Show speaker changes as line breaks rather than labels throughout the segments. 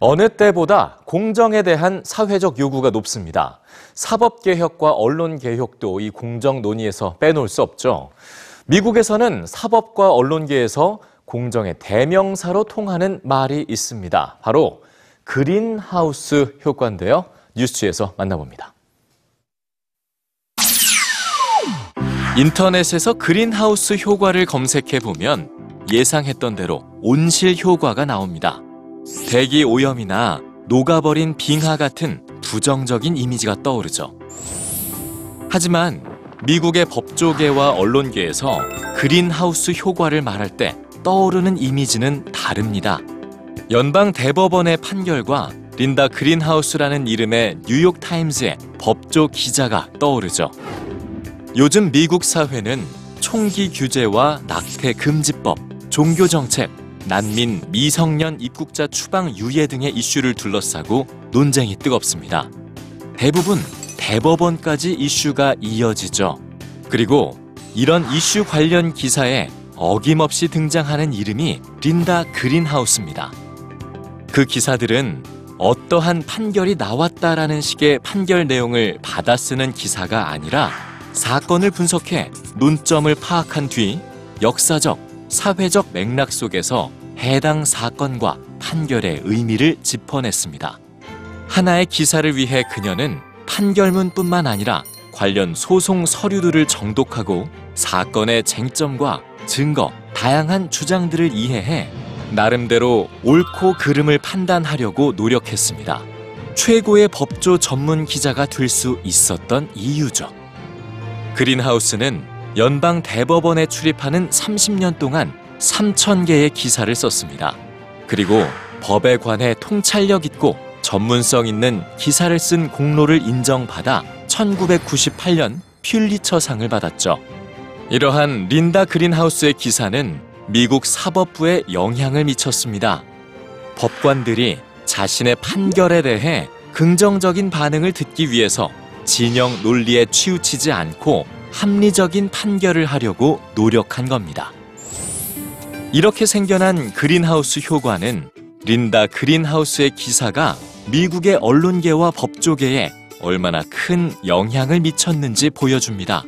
어느 때보다 공정에 대한 사회적 요구가 높습니다. 사법개혁과 언론개혁도 이 공정 논의에서 빼놓을 수 없죠. 미국에서는 사법과 언론계에서 공정의 대명사로 통하는 말이 있습니다. 바로 그린하우스 효과인데요. 뉴스에서 만나봅니다. 인터넷에서 그린하우스 효과를 검색해 보면 예상했던 대로 온실 효과가 나옵니다. 대기 오염이나 녹아버린 빙하 같은 부정적인 이미지가 떠오르죠. 하지만 미국의 법조계와 언론계에서 그린하우스 효과를 말할 때 떠오르는 이미지는 다릅니다. 연방 대법원의 판결과 린다 그린하우스라는 이름의 뉴욕 타임즈의 법조 기자가 떠오르죠. 요즘 미국 사회는 총기 규제와 낙태 금지법, 종교 정책, 난민, 미성년 입국자 추방 유예 등의 이슈를 둘러싸고 논쟁이 뜨겁습니다. 대부분 대법원까지 이슈가 이어지죠. 그리고 이런 이슈 관련 기사에 어김없이 등장하는 이름이 린다 그린하우스입니다. 그 기사들은 어떠한 판결이 나왔다라는 식의 판결 내용을 받아쓰는 기사가 아니라 사건을 분석해 논점을 파악한 뒤 역사적, 사회적 맥락 속에서 해당 사건과 판결의 의미를 짚어냈습니다. 하나의 기사를 위해 그녀는 판결문뿐만 아니라 관련 소송 서류들을 정독하고 사건의 쟁점과 증거, 다양한 주장들을 이해해 나름대로 옳고 그름을 판단하려고 노력했습니다. 최고의 법조 전문 기자가 될 수 있었던 이유죠. 그린하우스는 연방 대법원에 출입하는 30년 동안 3,000개의 기사를 썼습니다. 그리고 법에 관해 통찰력 있고 전문성 있는 기사를 쓴 공로를 인정받아 1998년 퓰리처상을 받았죠. 이러한 린다 그린하우스의 기사는 미국 사법부에 영향을 미쳤습니다. 법관들이 자신의 판결에 대해 긍정적인 반응을 듣기 위해서 진영 논리에 치우치지 않고 합리적인 판결을 하려고 노력한 겁니다. 이렇게 생겨난 그린하우스 효과는 린다 그린하우스의 기사가 미국의 언론계와 법조계에 얼마나 큰 영향을 미쳤는지 보여줍니다.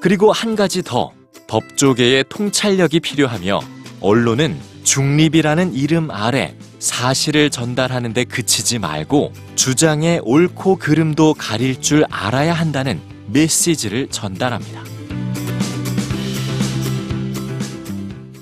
그리고 한 가지 더 법조계의 통찰력이 필요하며 언론은 중립이라는 이름 아래 사실을 전달하는 데 그치지 말고 주장의 옳고 그름도 가릴 줄 알아야 한다는 메시지를 전달합니다.